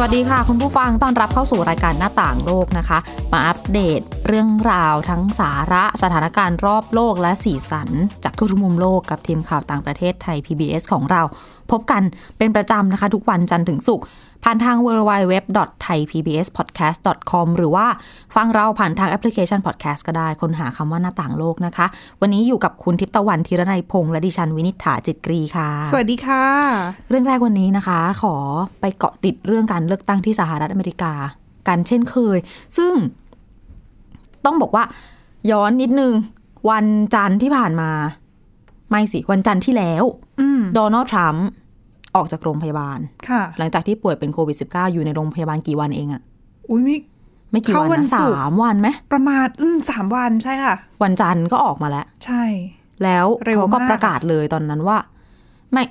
วัสดีค่ะ คุณผู้ฟังต้อนรับเข้าสู่รายการหน้าต่างโลกนะคะ มาอัปเดตเรื่องราวทั้งสาระสถานการณ์รอบโลกและสีสัน จากทั่วทุกมุมโลกกับทีมข่าวต่างประเทศไทย PBS ของเรา พบกันเป็นประจำนะคะ ทุกวันจันทร์ถึงศุกร์ ผ่านทาง www.thaipbspodcast.com หรือว่าฟังเราผ่านทางแอปพลิเคชัน podcast ก็ได้ค้นหาคำว่าหน้าต่างโลกนะคะ วันนี้อยู่กับคุณทิพย์ตะวันธีรนัยพงษ์และดิฉันวินิษฐาจิตกรีค่ะ สวัสดีค่ะ เรื่องแรกวันนี้นะคะ ขอไปเกาะติดเรื่องการเลือกตั้งที่สหรัฐอเมริกา กันเช่นเคย ซึ่งต้องบอกว่าย้อนนิดนึง วันจันทร์ที่ผ่านมา ไม่สิ วันจันทร์ที่แล้วอืมโดนัลด์ทรัมป์ ออกจากโรงพยาบาล ค่ะ หลังจากที่ป่วยเป็นโควิด -19 อยู่ในโรงพยาบาลกี่วันเองอะอุ้ยมีไม่กี่เข้าวัวันนนะศุสากร์มวันไหมประมาณอืมสามวันใช่ค่ะ วันจันทร์ก็ออกมาแล้ว ใช่ แล้วเร็วเขาก็มากประกาศเลยตอนนั้นว่า ไม่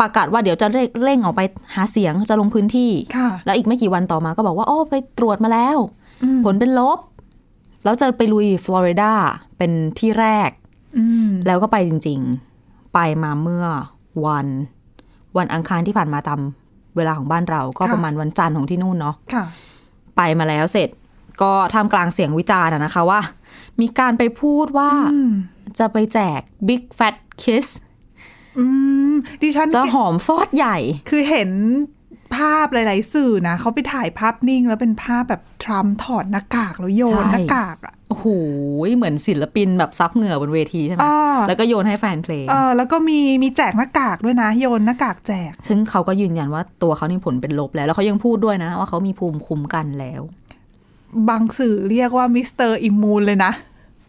ประกาศว่าเดี๋ยวจะเร่งเร่งออกไปหาเสียงจะลงพื้นที่ค่ะแล้วอีกไม่กี่วันต่อมาก็บอกว่า โอ้ไปตรวจมาแล้วอืมผลเป็นลบ แล้วจะไปลุยฟลอริดาเป็นที่แรกอืมแล้วก็ไปจริง ๆ ไปมาเมื่อวัน วันอังคารที่ผ่านมาตามเวลาของบ้านเราก็ประมาณวันจันทร์ของที่นู่นเนาะค่ะไปมาแล้วเสร็จก็ท่ามกลางเสียงวิจารณ์อะนะคะว่า มีการไปพูดว่าอืมจะไปแจก Big Fat Kiss อืมดิฉันจะหอมฟอดใหญ่ คือเห็น ภาพหลาย ๆ สื่อนะเขาไปถ่ายภาพนิ่ง แล้วเป็นภาพแบบทรัมป์ถอดหน้ากากแล้วโยนใช่หน้ากากอะโอ้โหเหมือนศิลปินแบบซับเหงื่อบนเวทีใช่ไหมอ่าแล้วก็โยนให้แฟนเพลงเออแล้วก็มีมีแจกหน้ากากด้วยนะ โยนหน้ากากแจก ซึ่งเขาก็ยืนยันว่าตัวเขานี่ผลเป็นลบแล้ว แล้วเขายังพูดด้วยนะ ว่าเขามีภูมิคุ้มกันแล้ว บางสื่อเรียกว่า Mister Immune เลยนะ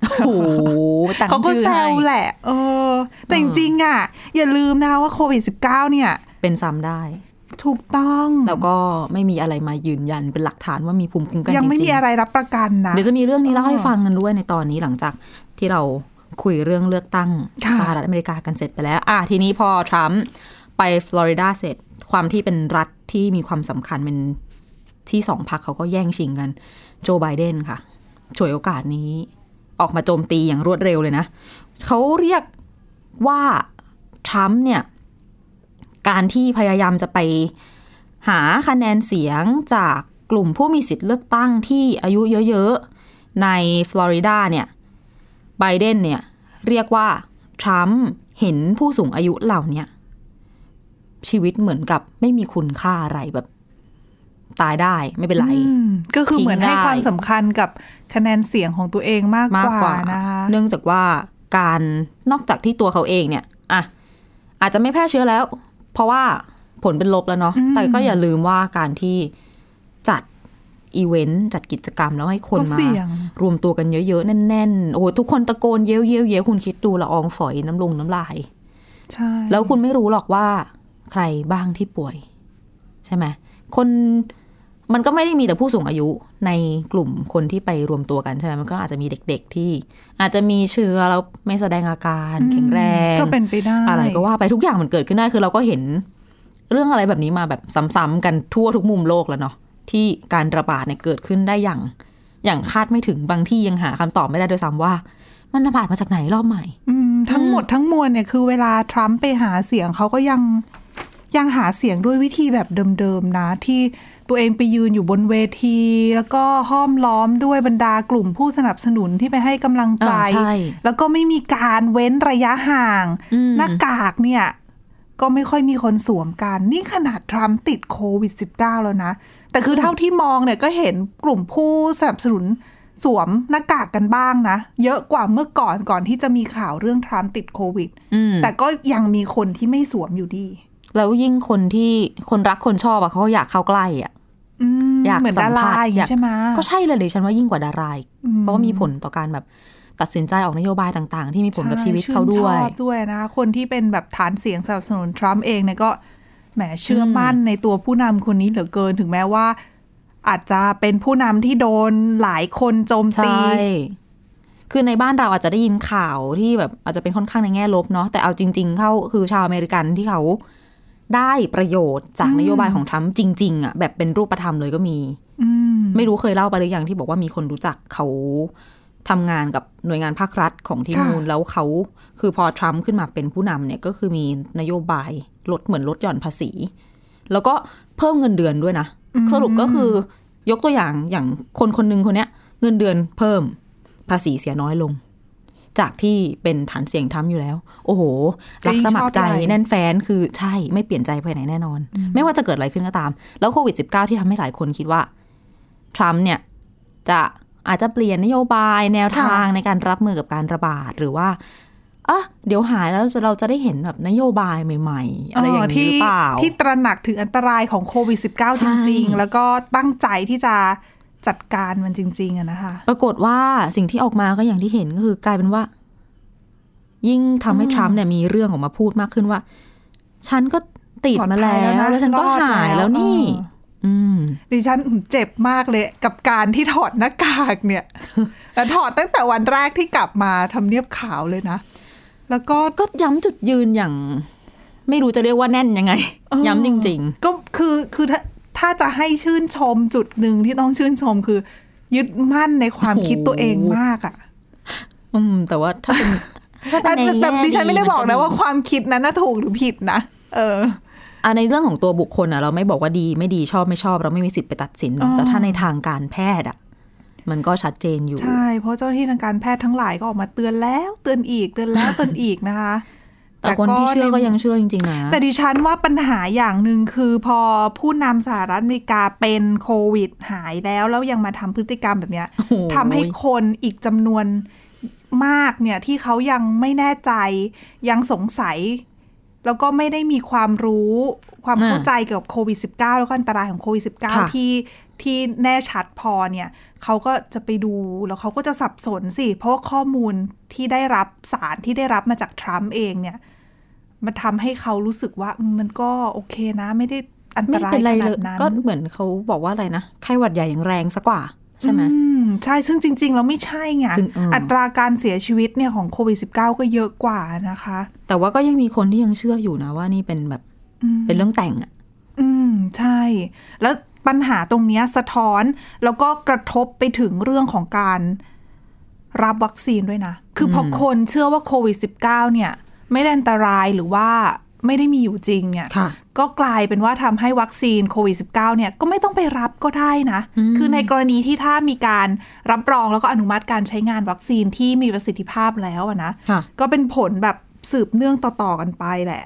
โอ้โหตั้งเขาก็ชื่อแซให้วแหละ เออ แต่จริงๆอะ อย่าลืมนะคะว่าโควิด -19 เนี่ย เป็นซ้ำได้ ถูกต้อง แล้วก็ไม่มีอะไรมายืนยันเป็นหลักฐานว่ามีภูมิคุ้มกันจยังไม่ริมีงอะไรรับประกันนะๆเดี๋ยวจะมีเรื่องนี้เล่าให้อ๋อฟังกันด้วยในตอนนี้หลังจากที่เราคุยเรื่องเลือกตั้งค่ะสหรัฐอเมริกากันเสร็จไปแล้ว อะทีนี้พอทรัมป์ไปฟลอริดาเสร็จ ความที่เป็นรัฐที่มีความสำคัญเป็นที่สองพรรคเขาก็แย่งชิงกัน โจไบเดนค่ะฉวยโอกาสนี้ออกมาโจมตีอย่างรวดเร็วเลยนะ เขาเรียกว่าทรัมป์เนี่ย การที่พยายามจะไปหาคะแนนเสียงจากกลุ่มผู้มีสิทธิ์เลือกตั้งที่อายุเยอะๆ ในฟลอริดาเนี่ยไบเดนเนี่ยเรียกว่าทรัมป์เห็นผู้สูงอายุเหล่าเนี้ยชีวิตเหมือนกับไม่มีคุณค่าอะไรแบบ ตายได้ไม่เป็นไรอืมก็คือเหมือนให้ทิ้งได้ความสำคัญกับคะแนนเสียงของตัวเองมากมากกว่ากว่านะคะเนื่องจากว่าการนอกจากที่ตัวเขาเองเนี่ยอะอาจจะไม่แพร่เชื้อแล้ว เพราะว่าผลเป็นลบแล้วเนาะแต่ก็อย่าลืมว่าการที่จัดอีเวนต์จัดกิจกรรมแล้วให้คนก็มาเสี่ยงรวมตัวกันเยอะๆ แน่นๆ โอ้โหทุกคนตะโกนเย้ยวเย้ยวเย้ยวคุณคิดดูละอองฝอยน้ำลงน้ำลาย ใช่ แล้วคุณไม่รู้หรอกว่า ใครบ้างที่ป่วย ใช่ไหมคน มันก็ไม่ได้มีแต่ผู้สูงอายุในกลุ่มคนที่ไปรวมตัวกันใช่ไหมมันก็อาจจะมีเด็ก ๆ ที่ อาจจะมีเชื้อแล้วไม่แสดงอาการแข็งแรงก็เป็นไปได้อะไรก็ว่าไปทุกอย่างมันเกิดขึ้นได้คือเราก็เห็น เรื่องอะไรแบบนี้มาแบบซ้ำๆกันทั่วทุกมุมโลกแล้วเนาะที่การระบาดเนี่ยเกิดขึ้นได้อย่าง อย่างคาดไม่ถึงบางที่ยังหาคำตอบไม่ได้ด้วยซ้ำว่า มันระบาดมาจากไหนรอบใหม่อืมทั้งหมดทั้งมวลเนี่ยคือเวลาทรัมป์ไปหาเสียงเขาก็ยังยังหาเสียงด้วยวิธีแบบเดิมๆนะที่ ตัวเองไปยืนอยู่บนเวที แล้วก็ห้อมล้อมด้วยบรรดากลุ่มผู้สนับสนุนที่ไปให้กำลังใจอ่าใช่แล้วก็ไม่มีการเว้นระยะห่างอืมหน้ากากเนี่ย ก็ไม่ค่อยมีคนสวมกัน นี่ขนาดทรัมป์ติดโควิด -19 แล้วนะ แต่คือเท่าที่มองเนี่ยก็เห็นกลุ่มผู้สนับสนุนสวมหน้ากากกันบ้างนะ เยอะกว่าเมื่อก่อนก่อนที่จะมีข่าวเรื่องทรัมป์ติดโควิดอืมแต่ก็ยังมีคนที่ไม่สวมอยู่ดี แล้วยิ่งคนที่คนรักคนชอบอะเขาก็อยากเข้าใกล้อะ อืมอยากเหมือนสัดามผัราสอย่างอยากนี้ใช่ไหมก็ใช่เลยดิฉันว่ายิ่งกว่าดาราอีกอืมเพราะว่ามีผลต่อการแบบตัดสินใจออกนโยบายต่าง ๆ ที่มีผลกับใช่ชีวิตเขาด้วยชื่นชอบด้วยนะคนที่เป็นแบบฐานเสียงสนับสนุนทรัมป์เองเนี่ยก็แหมเชื่อมั่นในตัวผู้นำคนนี้เหลือเกินถึงแม้ว่า อาจจะเป็นผู้นำที่โดนหลายคนโจมตีใช่คือในบ้านเราอาจจะได้ยินข่าวที่แบบอาจจะเป็นค่อนข้างในแง่ลบเนาะแต่เอาจริง ๆ เข้าคือชาวอเมริกันที่เขา ได้ประโยชน์จากนโยบายของทรัมป์จริง ๆอะแบบเป็นรูปธรรมเลยก็มีอืมไม่รู้เคยเล่าไปหรือยังที่บอกว่ามีคนรู้จักเขาทำงานกับหน่วยงานภาครัฐของที่ค่ะนู่นแล้วเขาคือพอทรัมป์ขึ้นมาเป็นผู้นำเนี่ยก็คือมีนโยบายลดเหมือนลดหย่อนภาษี แล้วก็เพิ่มเงินเดือนด้วยนะ สรุปก็คือยกตัวอย่างอย่างคนคนหนึ่งคนเนี้ย เงินเดือนเพิ่มภาษีเสียน้อยลง จากที่เป็นฐานเสียงทำอยู่แล้ว โอ้โห รักสมัครใจชอบใจแน่นแฟนคือใช่ไม่เปลี่ยนใจไปไหนแน่นอน ไม่ว่าจะเกิดอะไรขึ้นก็ตาม แล้วโควิด -19 ที่ทำให้หลายคนคิดว่าทรัมป์เนี่ยจะอาจจะเปลี่ยนนโยบายแนวทางในการรับมือกับการระบาดหรือว่าอะเดี๋ยวหายแล้วเราจะได้เห็นแบบนโยบายใหม่ ๆ อะไรอย่างนี้หรือเปล่า ที่ตระหนักถึงอันตรายของโควิด -19 ใช่จริง ๆ แล้วก็ตั้งใจที่จะ จัดการมันจริง ๆอะนะคะ ปรากฏว่าสิ่งที่ออกมาก็อย่างที่เห็นก็คือกลายเป็นว่า ยิ่งทำให้ทรัมป์เนี่ยมีเรื่องออกมาพูดมากขึ้นว่า ฉันก็ติดมาแล้ปลอดภัยแล้ววนะแล้วฉันก็รอดหายแล้วแล้วนี่เอออืมดิฉันเจ็บมากเลยกับการที่ถอดหน้ากากเนี่ยแล้วถอดตั้งแต่วันแรกที่กลับมาทำเนียบขาวเลยนะ แล้วก็ก็ย้ำจุดยืนอย่าง ไม่รู้จะเรียกว่าแน่นยังไงเออย้ำจริงก็คือคือ ถ้าถ้าจะให้ชื่นชมจุดหนึ่งที่ต้องชื่นชมคือ ยึดมั่นในความคิดตัวเองมากอะๆอืม แต่ว่าถ้าเป็นถ้าแต่เป็นในแต่แง่ดิฉันไม่ได้บอกนะมัว่าความคิดนั้นน่ะถูกหรือผิดนะเอออะในเรื่องของตัวบุคคลอะเราไม่บอกว่าดีไม่ดีชอบไม่ชอบ เราไม่มีสิทธิ์ไปตัดสินหรอกอ๋อแต่ถ้าในทางการแพทย์อะมันก็ชัดเจนอยู่ ใช่ เพราะเจ้าหน้าที่ทางการแพทย์ทั้งหลายก็ออกมาเตือนแล้ว เตือนอีกเตือนแล้วเตือนอีกนะคะ แต่คนที่เชื่อก็ยังเชื่อจริงๆนะแต่ดิฉันว่าปัญหาอย่างหนึ่งคือพอผู้นำสหรัฐอเมริกาเป็นโควิดหายแล้ว แล้วยังมาทำพฤติกรรมแบบเนี้ยโอ้โหทำให้คนอีกจำนวนมากเนี่ยที่เขายังไม่แน่ใจยังสงสัย แล้วก็ไม่ได้มีความรู้ความเข้าใจเกี่ยวกับโควิด -19 แล้วก็อันตรายของโควิดค่ะ -19 ที่ที่แน่ชัดพอเนี่ย เขาก็จะไปดูแล้วเขาก็จะสับสนสิ เพราะว่าข้อมูลที่ได้รับสารที่ได้รับมาจากทรัมป์เองเนี่ย มันทำให้เขารู้สึกว่าอืมมันก็โอเคนะ ไม่ได้อันตไม่รายเป็นไรขเลนายดนั้น ก็เหมือนเขาบอกว่าอะไรนะไข้หวัดใหญ่ยังแรงสักกว่าใช่ไหมอืมใช่ซึ่งจริง ๆ เราไม่ใช่ไงซึ่งเอออัอัตราการเสียชีวิตเนี่ยของโควิด -19 ก็เยอะกว่านะคะ แต่ว่าก็ยังมีคนที่ยังเชื่ออยู่นะว่านี่เป็นแบบอืมเป็นเรื่องแต่งอะอืมใช่ แล้วปัญหาตรงเนี้ยสะท้อน แล้วก็กระทบไปถึงเรื่องของการรับวัคซีนด้วยนะ คือพอคนเชื่อว่าโควิด -19 เนี่ย ไม่ได้อันตรายหรือว่าไม่ได้มีอยู่จริงเนี่ยค่ะก็กลายเป็นว่าทำให้วัคซีนโควิด -19 เนี่ยก็ไม่ต้องไปรับก็ได้นะ คือในกรณีที่ถ้ามีการรับรองแล้วก็อนุมัติการใช้งานวัคซีนที่มีประสิทธิภาพแล้วอะนะค่ะก็เป็นผลแบบสืบเนื่องต่อ ๆ กันไปแหละ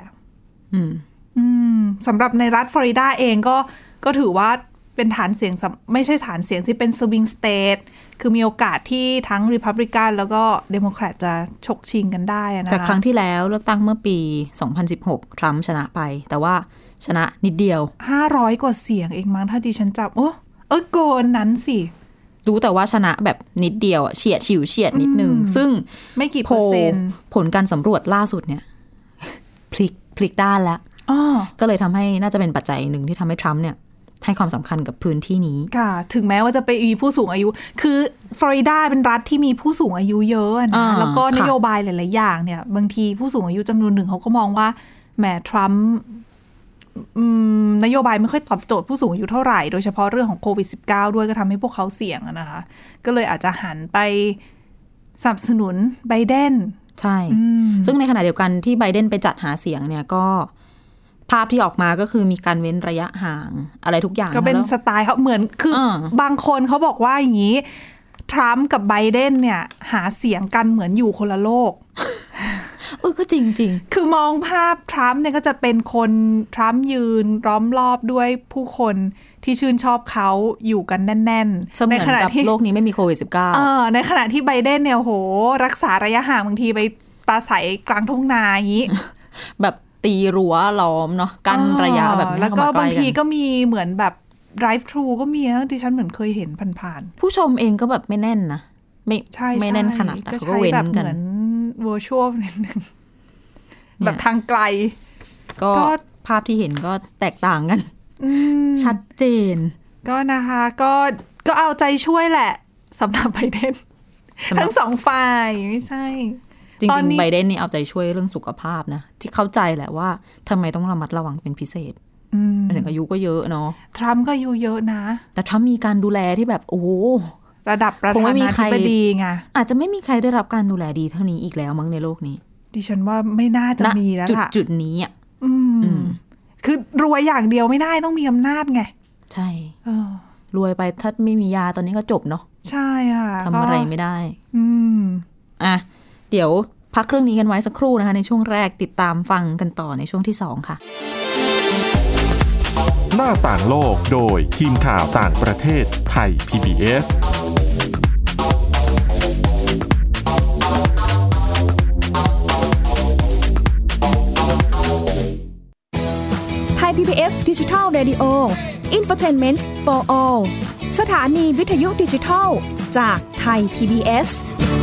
อืมอืมสำหรับในรัฐฟลอริดาเองก็ก็ถือว่า เป็นฐานเสียงสำไม่ใช่ฐานเสียงที่เป็น swing state คือมีโอกาสที่ทั้งริพับลิกันแล้วก็เดโมแครตจะฉกชิงกันได้อะนะคะแต่ครั้งที่แล้วเลือกตั้งเมื่อปี 2016 ทรัมป์ชนะไป แต่ว่าชนะนิดเดียวห้าร้อยกว่าเสียงเองมั้งถ้าดิฉันจับโอ้เอ้ยโกนนั้นสิรู้แต่ว่าชนะแบบนิดเดียวอะเฉียดฉิวเฉียดนิดนึง ซึ่งไม่กี่โพเปอลร์เซ็นต์ผลการสำรวจล่าสุดเนี่ยพลิกพลิกด้านแล้วอ๋อก็เลยทำให้น่าจะเป็นปัจจัยหนึ่งที่ทำให้ทรัมป์เนี่ย ให้ความสำคัญกับพื้นที่นี้ค่ะ ถึงแม้ว่าจะไปมีผู้สูงอายุ คือฟลอริดาเป็นรัฐที่มีผู้สูงอายุเยอะอะนะอ่าแล้วก็ค่ะนโยบายหลาย ๆ อย่างเนี่ย บางทีผู้สูงอายุจำนวนหนึ่งเขาก็มองว่าแหมทรัมป์อืมนโยบายไม่ค่อยตอบโจทย์ผู้สูงอายุเท่าไหร่ โดยเฉพาะเรื่องของโควิด -19 ด้วยก็ทำให้พวกเขาเสี่ยงอะนะคะ ก็เลยอาจจะหันไปสนับสนุนไบเดน ใช่อืมซึ่งในขณะเดียวกันที่ไบเดนไปจัดหาเสียงเนี่ยก็ ภาพที่ออกมาก็คือมีการเว้นระยะห่าง อะไรทุกอย่าง ก็เป็นแล้วสไตล์เขาเหมือนคืออาบางคนเขาบอกว่าอย่างนี้ ทรัมป์กับไบเดนเนี่ย หาเสียงกันเหมือนอยู่คนละโลกเออก็จริงจริงคือมองภาพทรัมป์เนี่ยก็จะเป็นคนทรัมป์ยืนล้อมรอบด้วยผู้คนที่ชื่นชอบเขาอยู่กันแน่นๆเสมืในอนขณะกับที่โลกนี้ไม่มีโควิด -19 เออในขณะที่ไบเดนเนี่ยโห รักษาระยะห่างบางทีไปปราศัยกลางทุ่งนาอย่างนี้แบบ ตีรั้วล้อมเนาะกั้นระยะแบบไม่ให้แล้วก็เข้มใล้บางทีนก็มีเหมือนแบบ drive thru ก็มีนะดิฉันเหมือนเคยเห็นผ่านผู้ชมเองก็แบบไม่แน่นนะไม่ๆใช่ไม่แน่นขนาดใช่แต่ก็เขาก็ใช้เว้นแบบกัเหนมือน virtual นิดนึงเนี่ยแบบทางไกลก็ก็ภาพที่เห็นก็แตกต่างกันอืมชัดเจน ก็นะคะก็ก็เอาใจช่วยแหละสำหรับไบเดนสำหรับทั้งสองฝ่ายไม่ใช่ จจริตอนงนี้ๆไบเดนนี่เอาใจช่วยเรื่องสุขภาพนะ ที่เข้าใจแหละว่าทำไมต้องระมัดระวังเป็นพิเศษอืมหมายถึงอายุก็เยอะเนาะทรัมป์ก็อายุเยอะนะ แต่ถ้ามีการดูแลที่แบบโอ้โหระดับประคงธาไม่มีนาใครธิบดีไงอาจจะไม่มีใครได้รับการดูแลดีเท่านี้อีกแล้วมั้งในโลกนี้ ดิฉันว่าไม่น่าจะณมีแล้วจุดล่ะจุดนี้อะอืมคือรวยอย่างเดียวไม่ได้ต้องมีอำนาจไง ใช่เออรวยไปถ้าไม่มียาตอนนี้ก็จบเนาะใช่ค่ะทำอะไรก็ไม่ได้ อืมอะ เดี๋ยวพักเรื่องนี้กันไว้สักครู่นะคะ ในช่วงแรกติดตามฟังกันต่อในช่วงที่สองค่ะ หน้าต่างโลกโดยทีมข่าวต่างประเทศไทย PBS ไทย PBS ดิจิทัล Radio Infotainment for All สถานีวิทยุดิจิทัล จากไทย PBS เ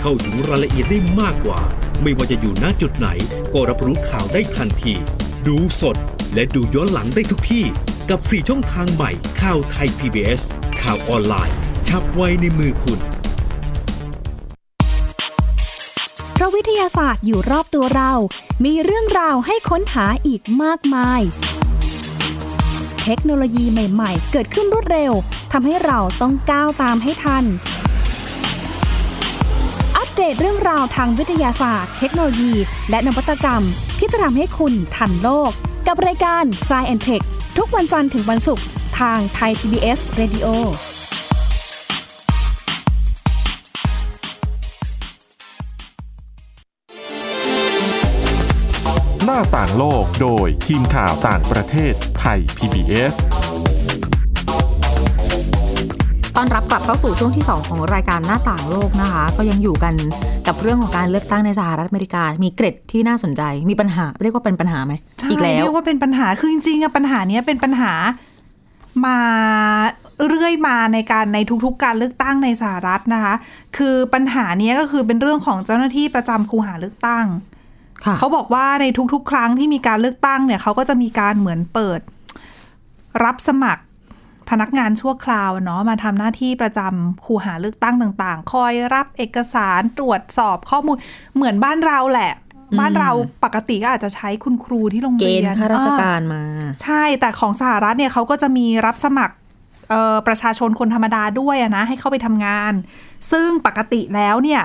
เข้าถึงรายละเอียดได้มากกว่า ไม่ว่าจะอยู่ณจุดไหน ก็รับรู้ข่าวได้ทันที ดูสดและดูย้อนหลังได้ทุกที่ กับ 4 ช่องทางใหม่ข่าวไทย PBS ข่าวออนไลน์ ชับไว้ในมือคุณ เพราะวิทยาศาสตร์อยู่รอบตัวเรา มีเรื่องราวให้ค้นหาอีกมากมาย เทคโนโลยีใหม่ ๆ เกิดขึ้นรวดเร็วทำให้เราต้องก้าวตามให้ทัน เดตเรื่องราวทางวิทยาศาสตร์ เทคโนโลยี และนวัตกรรม ที่จะทำให้คุณทันโลก กับรายการ s c i e n t e c h ทุกวันจันทร์ถึงวันศุกร์ทางไทย PBS Radio หน้าต่างโลกโดยทีมข่าวต่างประเทศไทย PBS ตอนรับกลับเข้าสู่ช่วงที่ 2 ของรายการหน้าต่างโลกนะคะ ก็ยังอยู่กันกับเรื่องของการเลือกตั้งในสหรัฐอเมริกา มีเกร็ดที่น่าสนใจ มีปัญหา เรียกว่าเป็นปัญหาไหมใช่อีกแล้ว เรียกว่าเป็นปัญหา คือจริงๆอะปัญหาเนี้ยเป็นปัญหามาเรื่อยมาในการในทุกๆการเลือกตั้งในสหรัฐนะคะ คือปัญหาเนี้ยก็คือเป็นเรื่องของเจ้าหน้าที่ประจำคูหาเลือกตั้งค่ะเขาบอกว่าในทุกๆ ครั้งที่มีการเลือกตั้งเนี่ยเขาก็จะมีการเหมือนเปิด รับสมัคร พนักงานชั่วคราวอะเนาะมาทำหน้าที่ประจำคูหาเลือกตั้งต่าง ๆ คอยรับเอกสารตรวจสอบข้อมูลเหมือนบ้านเราแหละ บ้านเราปกติก็อาจจะใช้คุณครูที่โรงเกเรีณยฑ์นข้าราชการอ่มา ใช่แต่ของสหรัฐเนี่ยเขาก็จะมีรับสมัครเอ่อประชาชนคนธรรมดาด้วยอะนะให้เข้าไปทำงาน ซึ่งปกติแล้วเนี่ย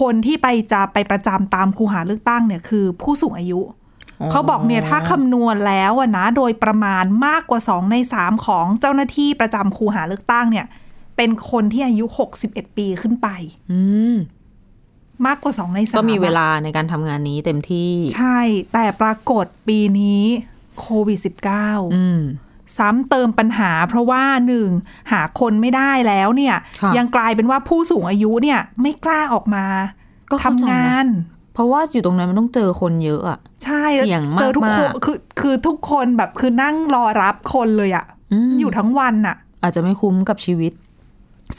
คนที่ไปจะไปประจำตามคูหาเลือกตั้งเนี่ยคือผู้สูงอายุ เขาบอกเนี่ยถ้าคำนวณแล้วอะนะโดยประมาณมากกว่า 2 ใน 3 ของเจ้าหน้าที่ประจำคูหาเลือกตั้งเนี่ย เป็นคนที่อายุ 61 ปีขึ้นไปอืมมากกว่า 2 ใน3ก็มีเวอะลาในการทำงานนี้เต็มที่ ใช่ แต่ปรากฏปีนี้โควิด -19 อืมซ้ำเติมปัญหาเพราะว่าหนึ่งหาคนไม่ได้แล้วเนี่ยค่ะยังกลายเป็นว่าผู้สูงอายุเนี่ย ไม่กล้าออกมาก็เข้าใจทำนะงาน เพราะว่าอยู่ตรงนั้นมันต้องเจอคนเยอะอะใช่เสี่ยงเจอทุกคนมากๆคือคือทุกคนแบบคือนั่งรอรับคนเลยอะมอยู่ทั้งวันอะอาจจะไม่คุ้มกับชีวิต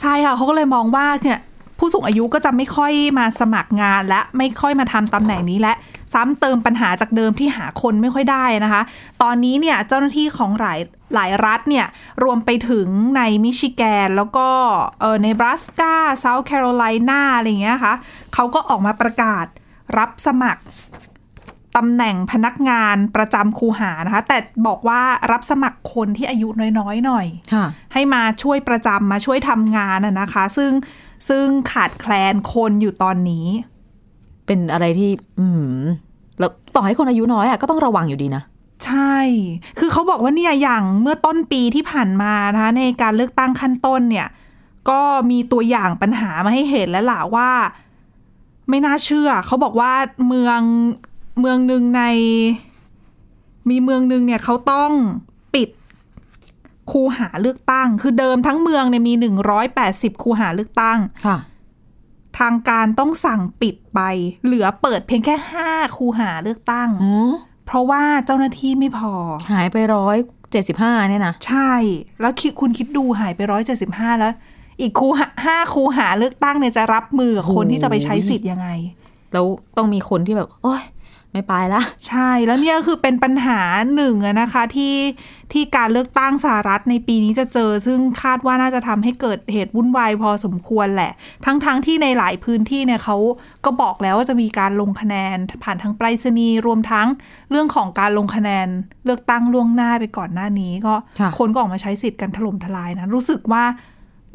ใช่ค่ะเขาก็เลยมองว่าเนี่ยผู้สูงอายุก็จะไม่ค่อยมาสมัครงานและไม่ค่อยมาทำตำแหน่งนี้และซ้ำเติมปัญหาจากเดิมที่หาคนไม่ค่อยได้นะคะ ตอนนี้เนี่ยเจ้าหน้าที่ของหลายหลายรัฐเนี่ยรวมไปถึงในมิชิแกน แล้วก็เออในบรัสกาเซาท์แคโรไลนาอะไรอย่างเงี้ยค่ะเขาก็ออกมาประกาศ รับสมัครตำแหน่งพนักงานประจำคูหานะคะ แต่บอกว่ารับสมัครคนที่อายุน้อยๆหน่อยค่ะให้มาช่วยประจำมาช่วยทำงานน่ะนะคะ ซึ่งซึ่งขาดแคลนคนอยู่ตอนนี้ เป็นอะไรที่ อืมแล้วต่อให้คนอายุน้อยอะก็ต้องระวังอยู่ดีนะใช่ คือเขาบอกว่าเนี่ยอย่างเมื่อต้นปีที่ผ่านมานะคะในการเลือกตั้งขั้นต้นเนี่ย ก็มีตัวอย่างปัญหามาให้เห็นแล้วล่ะว่า ไม่น่าเชื่อ เขาบอกว่าเมืองเมืองหนึ่งใน มีเมืองหนึ่งเนี่ยเขาต้องปิดคูหาเลือกตั้ง คือเดิมทั้งเมืองเนี่ยมีหนึ่งร้อยแปดสิบคูหาเลือกตั้งค่ะทางการต้องสั่งปิดไป เหลือเปิดเพียงแค่ห้าคูหาเลือกตั้งอ๋อเพราะว่าเจ้าหน้าที่ไม่พอ หายไปร้อยเจ็ดสิบห้าเนี่ยนะ ใช่ แล้วคิดคุณคิดดูหายไปร้อยเจ็ดสิบห้าแล้ว อีกคูหาห้าคูหาเลือกตั้งเนี่ยจะรับมือกับคนที่จะไปใช้สิทธิ์ยังไง แล้วต้องมีคนที่แบบ โอ๊ยไม่ไปละ ใช่แล้วเนี่ยคือเป็นปัญหาหนึ่งอะนะคะที่ที่การเลือกตั้งสหรัฐในปีนี้จะเจอ ซึ่งคาดว่าน่าจะทำให้เกิดเหตุวุ่นวายพอสมควรแหละ ทั้งๆทที่ในหลายพื้นที่เนี่ยเขาก็บอกแล้วว่าจะมีการลงคะแนน ผ่านทางไปรษณีย์รวมทั้งเรื่องของการลงคะแนนเลือกตั้งล่วงหน้าไปก่อนหน้านี้ ก็ค่ะคนก็ออกมาใช้สิทธิ์กันถล่มทลายนะรู้สึกว่า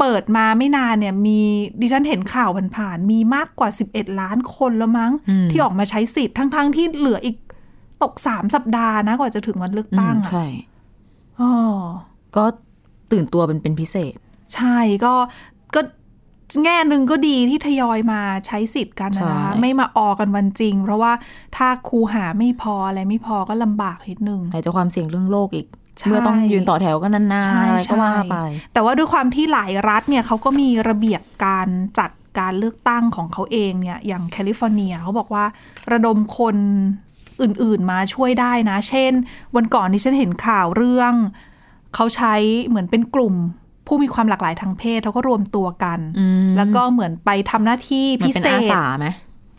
เปิดมาไม่นานเนี่ยมีดิฉันเห็นข่าวผ่านๆมีมากกว่า 11 ล้านคนแล้วมั้งอืมที่ออกมาใช้สิทธิ์ทั้งๆที่เหลืออีกตกสามสัปดาห์นะกว่าจะถึงวันเลือกอืตั้มงอะใช่อ๋อก็ตื่นตัวเป็นเป็นพิเศษ ใช่ก็ก็แง่หนึ่งก็ดีที่ทยอยมาใช้สิทธิ์กันนะใช่คะไม่มาออกันวันจริง เพราะว่าถ้าครูหาไม่พออะไรไม่พอก็ลำบากนิดนึงไหนจะความเสี่ยงเรื่องโรคอีกใช่ เมื่อต้องยืนต่อแถวก็นานๆใช่อะไรก็ว่าใช่ไป แต่ว่าด้วยความที่หลายรัฐเนี่ยเขาก็มีระเบียบการจัดการเลือกตั้งของเขาเองเนี่ย อย่างแคลิฟอร์เนียเขาบอกว่าระดมคนอื่นๆมาช่วยได้นะ เช่น วันก่อนที่ฉันเห็นข่าวเรื่อง เขาใช้เหมือนเป็นกลุ่ม ผู้มีความหลากหลายทางเพศเขาก็รวมตัวกันอืมแล้วก็เหมือนไปทำหน้าที่มันพิเป็นเศอาษสาไหม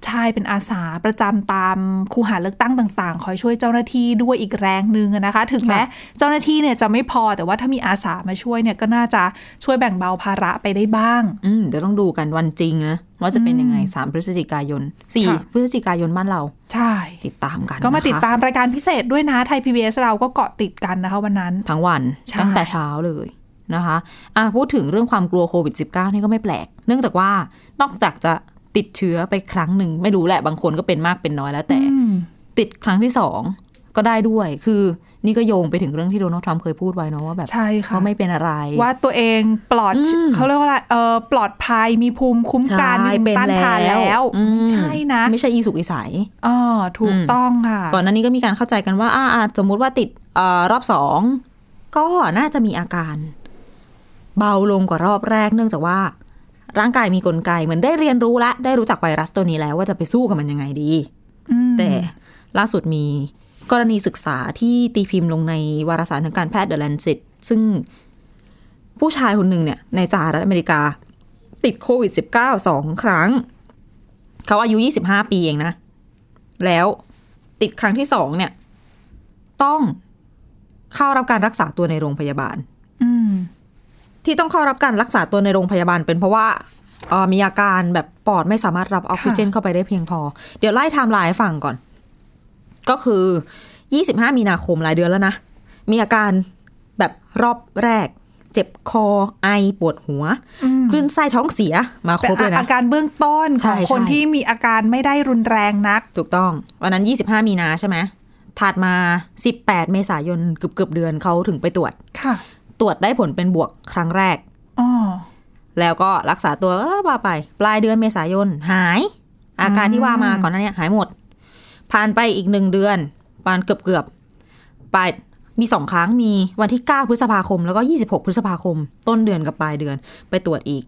ใช่เป็นอาสาประจำตามคูหาเลือกตั้งต่างๆ คอยช่วยเจ้าหน้าที่ด้วยอีกแรงหนึ่งอะนะคะ ถึงแม้เจ้าหน้าที่เนี่ยจะไม่พอแต่ว่าถ้ามีอาสามาช่วยเนี่ยก็น่าจะช่วยแบ่งเบาภาระไปได้บ้าง อืมเดี๋ยวต้องดูกันวันจริงนะว่าจะเป็นยังไงสามพฤศจิกายนสี่ค่ะพฤศจิกายนบ้านเรา ใช่ ติดตามกัน ก็มานะคะติดตามรายการพิเศษด้วยนะไทย PBS เราก็เกาะติดกันนะคะวันนั้น ทั้งวันใช่ตั้งแต่เช้าเลยนะคะอะพูดถึงเรื่องความกลัวโควิด -19 นี่ก็ไม่แปลก เนื่องจากว่านอกจากจะ ติดเชื้อไปครั้งหนึ่ง ไม่รู้แหละบางคนก็เป็นมากเป็นน้อยแล้วแต่อืมติดครั้งที่สองก็ได้ด้วย คือนี่ก็โยงไปถึงเรื่องที่โดนัลด์ทรัมป์เคยพูดไว้เนอะว่าแบบใช่ค่ะว่าไม่เป็นอะไร ว่าตัวเองปลอดอืมเขาเรียกว่าอะไรเออปลอดภัยมีภูมิคุ้มกันใช่มีภูเป็มินต้านทานแล้วแล้วอืมใช่นะ ไม่ใช่อีสุกอีใสอ๋อถูกอืมต้องค่ะ ก่อนหน้านี้ก็มีการเข้าใจกันว่าอ่าอ่าสมมุติว่าติดเออรอบสองก็น่าจะมีอาการ เบาลงกว่ารอบแรก เนื่องจากว่า ร่างกายมีกลไกเหมือนได้เรียนรู้และได้รู้จักไวรัสตัวนี้แล้วว่าจะไปสู้กับมันยังไงดีอืมแต่ล่าสุดมีกรณีศึกษาที่ตีพิมพ์ลงในวารสารทางการแพทย์ The Lancet ซึ่งผู้ชายคนหนึ่งเนี่ย ในสหรัฐอเมริกา ติดโควิด -19 สองครั้ง เขาอายุ 25 ปีเองนะ แล้วติดครั้งที่สองเนี่ย ต้องเข้ารับการรักษาตัวในโรงพยาบาลอืม ที่ต้องเข้ารับการรักษาตัวในโรงพยาบาลเป็นเพราะว่าเอ่อมีอาการแบบปอดไม่สามารถรับออกซิเจนเข้าไปได้เพียงพอ เดี๋ยวไล่ไทม์ไลน์ให้ฟังก่อน ก็คือ 25 มีนาคมหลายเดือนแล้วนะ มีอาการแบบรอบแรก เจ็บคอไอปวดหัวคลื่นไส้ท้องเสียมาคเป็นรบเลยนะอาการเบื้องต้นใช่ของคนใช่ที่มีอาการไม่ได้รุนแรงนัก ถูกต้อง วันนั้น 25 มีนาใช่ไหมถัดมา 18 เมษายนเกือบเกือบๆเดือนเขาถึงไปตรวจค่ะ ตรวจได้ผลเป็นบวกครั้งแรกอ๋อแล้วก็รักษาตัวก็ว่าไป ปลายเดือนเมษายนหาย อาการที่ว่ามาก่อนหน้านี้หายหมด ผ่านไปอีกหนึ่งเดือนปานเกือบเกือบๆปลายมีสองครั้งมีวันที่ 9 พฤษภาคม แล้วก็ 26 พฤษภาคม ต้นเดือนกับปลายเดือนไปตรวจอีก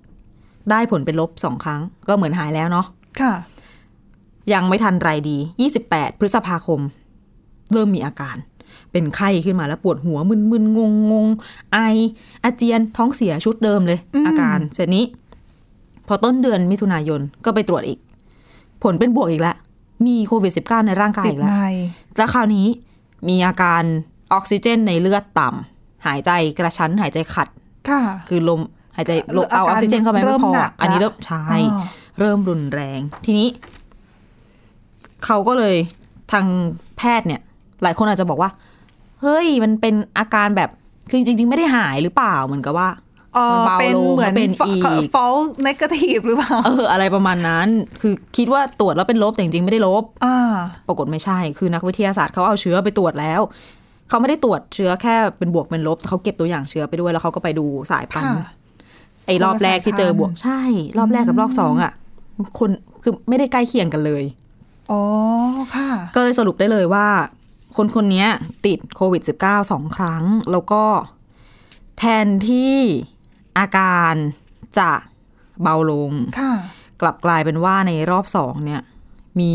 ได้ผลเป็นลบสองครั้ง ก็เหมือนหายแล้วเนาะค่ะ ยังไม่ทันไรดี 28 พฤษภาคม เริ่มมีอาการ เป็นไข้ขึ้นมาแล้วปวดหัวมึนมึนงงงงไอ อาเจียนท้องเสียชุดเดิมเลยอืมอาการเสร็จนี้ พอต้นเดือนมิถุนายนก็ไปตรวจอีก ผลเป็นบวกอีกแล้วมีโควิด -19 ในร่างกายติดอีกแล้วในแล้วคราวนี้มีอาการออกซิเจนในเลือดต่ำหายใจกระชั้นหายใจขัดค่ะคือลมหายใจลมอาการเอาออกซิเจนเข้าไปเริ่ไม่มพอหนักอันนี้แล้วเริ่มใช่อ๋อเริ่มรุนแรง ทีนี้ เขาก็เลยทางทย์เนี่ย หลายคนอาจจะบอกว่า เฮ้ยมันเป็นอาการแบบคือจริง ๆ ไม่ได้หายหรือเปล่าเหมือนกับว่าเออมันเบาเป็นลงเหมือนแล้วเป็นอีก false negative หรือเปล่าเอออะไรประมาณนั้น คือคิดว่าตรวจแล้วเป็นลบแต่จริงๆไม่ได้ลบอ่าปรากฏไม่ใช่ คือนักวิทยาศาสตร์เขาเอาเชื้อไปตรวจแล้วเขาไม่ได้ตรวจเชื้อแค่เป็นบวกเป็นลบเขาเก็บตัวอย่างเชื้อไปด้วยแล้วเขาก็ไปดูสายพันธุ์ค่ะไอ้รอบแรกที่เจอบวกคนละสายพันธุ์ใช่ รอบแรกกับรอบสองอะ คนคือไม่ได้ใกล้เคียงกันเลยอ๋อค่ะ ก็เลยสรุปได้เลยว่า คนคนนี้ติดโควิด -19 สองครั้ง แล้วก็แทนที่อาการจะเบาลงค่ะกลับกลายเป็นว่าในรอบสองเนี่ย มี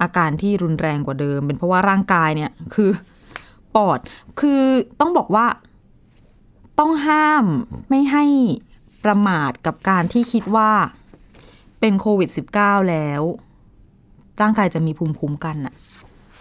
อาการที่รุนแรงกว่าเดิม เป็นเพราะว่าร่างกายเนี่ย คือปอด คือต้องบอกว่าต้องห้ามไม่ให้ประมาทกับการที่คิดว่าเป็นโควิด -19 แล้ว ร่างกายจะมีภูมิคุ้มกันอะ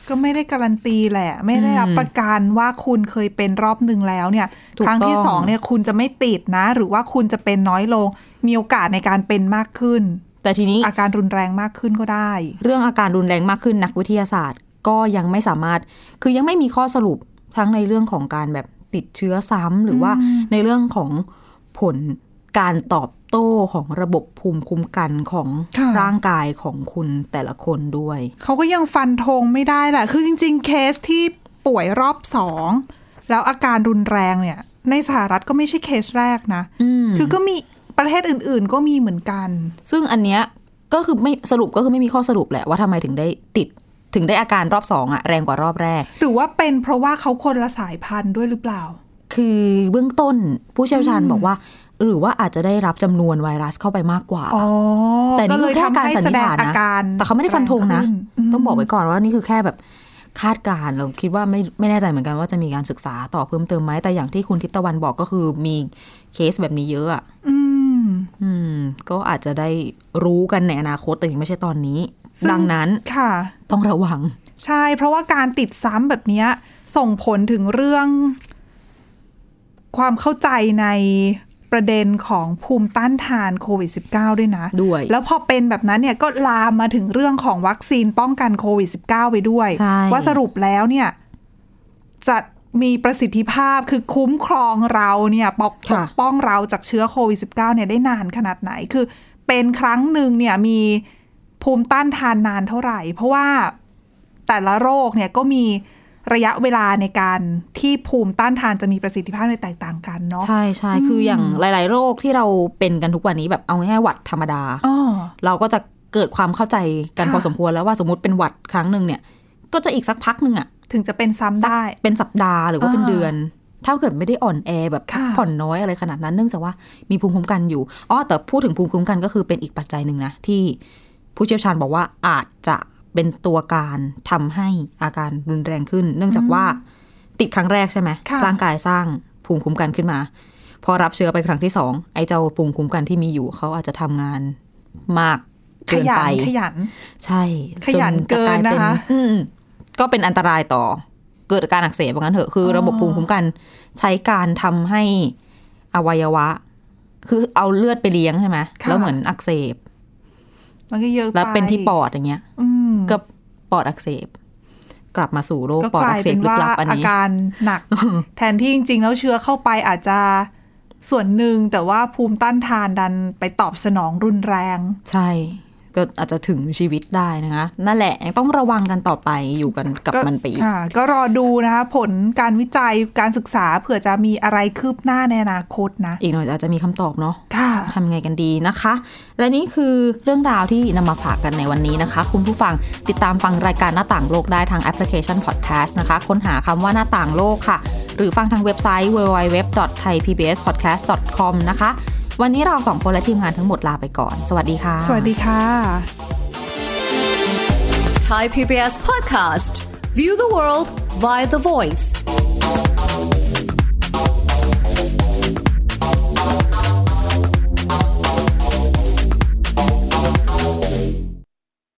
ก็ไม่ได้การันตีแหละ ไม่ได้รับอืมประกันว่าคุณเคยเป็นรอบหนึ่งแล้วเนี่ยถูกครั้งที่ต้องสองเนี่ยคุณจะไม่ติดนะ หรือว่าคุณจะเป็นน้อยลง มีโอกาสในการเป็นมากขึ้น แต่ทีนี้อาการรุนแรงมากขึ้นก็ได้ เรื่องอาการรุนแรงมากขึ้นนักวิทยาศาสตร์ ก็ยังไม่สามารถ คือยังไม่มีข้อสรุปทั้งในเรื่องของการแบบติดเชื้อซ้ำหรือว่าในเรื่องของผล การตอบโต้ของระบบภูมิคุ้มกันของค่ะร่างกายของคุณแต่ละคนด้วย เขาก็ยังฟันธงไม่ได้แหละ คือจริง ๆ เคสที่ป่วยรอบสอง แล้วอาการรุนแรงเนี่ย ในสหรัฐก็ไม่ใช่เคสแรกนะอืมคือก็มีประเทศอื่น ๆ ก็มีเหมือนกัน ซึ่งอันเนี้ยก็คือไม่สรุปก็คือไม่มีข้อสรุปแหละว่าทำไมถึงได้ติดถึงได้อาการรอบสองอะแรงกว่ารอบแรก หรือว่าเป็นเพราะว่าเขาคนละสายพันธุ์ด้วยหรือเปล่า คือเบื้องต้นผู้เชี่ยวชาญบอกว่า หรือว่าอาจจะได้รับจำนวนไวรัสเข้าไปมากกว่าอ๋อแต่นี่ก็เลคืยอแค่ทำการให้สันแสนิษดงฐานอานะการแต่เขาไม่ได้ฟันธงนะแรงขึ้นต้องบอกไว้ก่อนว่านี่คือแค่แบบคาดการณ์เราคิดว่าไม่ไม่แน่ใจเหมือนกันว่าจะมีการศึกษาต่อเพิ่มเติมไหมแต่อย่างที่คุณทิพย์ตะวันบอกก็คือมีเคสแบบนี้เยอะอะอืมอืมก็อาจจะได้รู้กันในอนาคตแต่ยังไม่ใช่ตอนนี้ซึ่งดังนั้นค่ะ ต้องระวัง ใช่เพราะว่าการติดซ้ำแบบเนี้ยส่งผลถึงเรื่อง ความเข้าใจใน ประเด็นของภูมิต้านทานโควิด -19 ด้วยนะด้วย แล้วพอเป็นแบบนั้นเนี่ยก็ลามมาถึงเรื่องของวัคซีนป้องกันโควิด -19 ไปด้วยใช่ว่าสรุปแล้วเนี่ยจะมีประสิทธิภาพคือคุ้มครองเราเนี่ยปกปกป้องเราจากเชื้อโควิด -19 เนี่ยได้นานขนาดไหน คือเป็นครั้งหนึ่งเนี่ยมีภูมิต้านทานนานเท่าไหร่ เพราะว่าแต่ละโรคเนี่ยก็มี ระยะเวลาในการที่ภูมิต้านทานจะมีประสิทธิภาพในแตกต่างกันเนาะใช่ใช่คืออย่างหลาย ๆ โรคที่เราเป็นกันทุกวันนี้แบบเอาง่ายๆหวัดธรรมดาอ๋อเราก็จะเกิดความเข้าใจกันค่ะพอสมควรแล้วว่าสมมติเป็นหวัดครั้งหนึ่งเนี่ย ก็จะอีกสักพักหนึ่งอะถึงจะเป็นซ้ำได้เป็นสัปดาห์หรือว่าเป็นอ่าเดือน ถ้าเกิดไม่ได้อ่อนแอแบบค่ะพักผ่อนน้อยอะไรขนาดนั้นเนื่องจากว่ามีภูมิคุ้มกันอยู่อ๋อแต่พูดถึงภูมิคุ้มกันก็คือเป็นอีกปัจจัยหนึ่งนะที่ผู้เชี่ยวชาญบอกว่าอาจจะ เป็นตัวการทำให้อาการรุนแรงขึ้น เนื่องจากว่าติดครั้งแรกใช่ไหมค่ะร่างกายสร้างภูมิคุ้มกันขึ้นมา พอรับเชื้อไปครั้งที่สองไอ้เจ้าภูมิคุ้มกันที่มีอยู่เขาอาจจะทำงานมากขเกินยัไปนขยัน ใช่ขยันจจะลายเกินนะคะอืมก็เป็นอันตรายต่อเกิดอาการอักเสบว่างั้นเถอะคือออระบบภูมิคุ้มกัน ใช้การทำให้อวัยวะ คือเอาเลือดไปเลี้ยงใช่ไหมแล้วเหมือนอักเสบ มันก็เยอะไปแล้วเป็นที่ปอดอย่างเงี้ยอืมก็ปอดอักเสบ กลับมาสู่โรคก็ปอดกลาอัยกเสเป็บนลึกว่าลับอันอานี้การหนัก แทนที่จริง ๆ แล้วเชื้อเข้าไปอาจจะส่วนหนึ่งแต่ว่าภูมิต้านทานดันไปตอบสนองรุนแรง ใช่ ก็อาจจะถึงชีวิตได้นะคะ นั่นแหละยังต้องระวังกันต่อไปอยู่กันกับมันไปอีกค่ะก็รอดูนะคะ ผลการวิจัยการศึกษาเผื่อจะมีอะไรคืบหน้าในอนาคตนะ อีกหน่อยอาจจะมีคำตอบเนาะค่ะทำไงกันดีนะคะ และนี่คือเรื่องราวที่นำมาฝากกันในวันนี้นะคะ คุณผู้ฟังติดตามฟังรายการหน้าต่างโลกได้ทางแอปพลิเคชัน Podcast นะคะ ค้นหาคำว่าหน้าต่างโลกค่ะ หรือฟังทางเว็บไซต์ www.thaipbspodcast.com นะคะ วันนี้เราสองคนและทีมงานทั้งหมดลาไปก่อน สวัสดีค่ะ สวัสดีค่ะ Thai PBS podcast. View the world via the voice.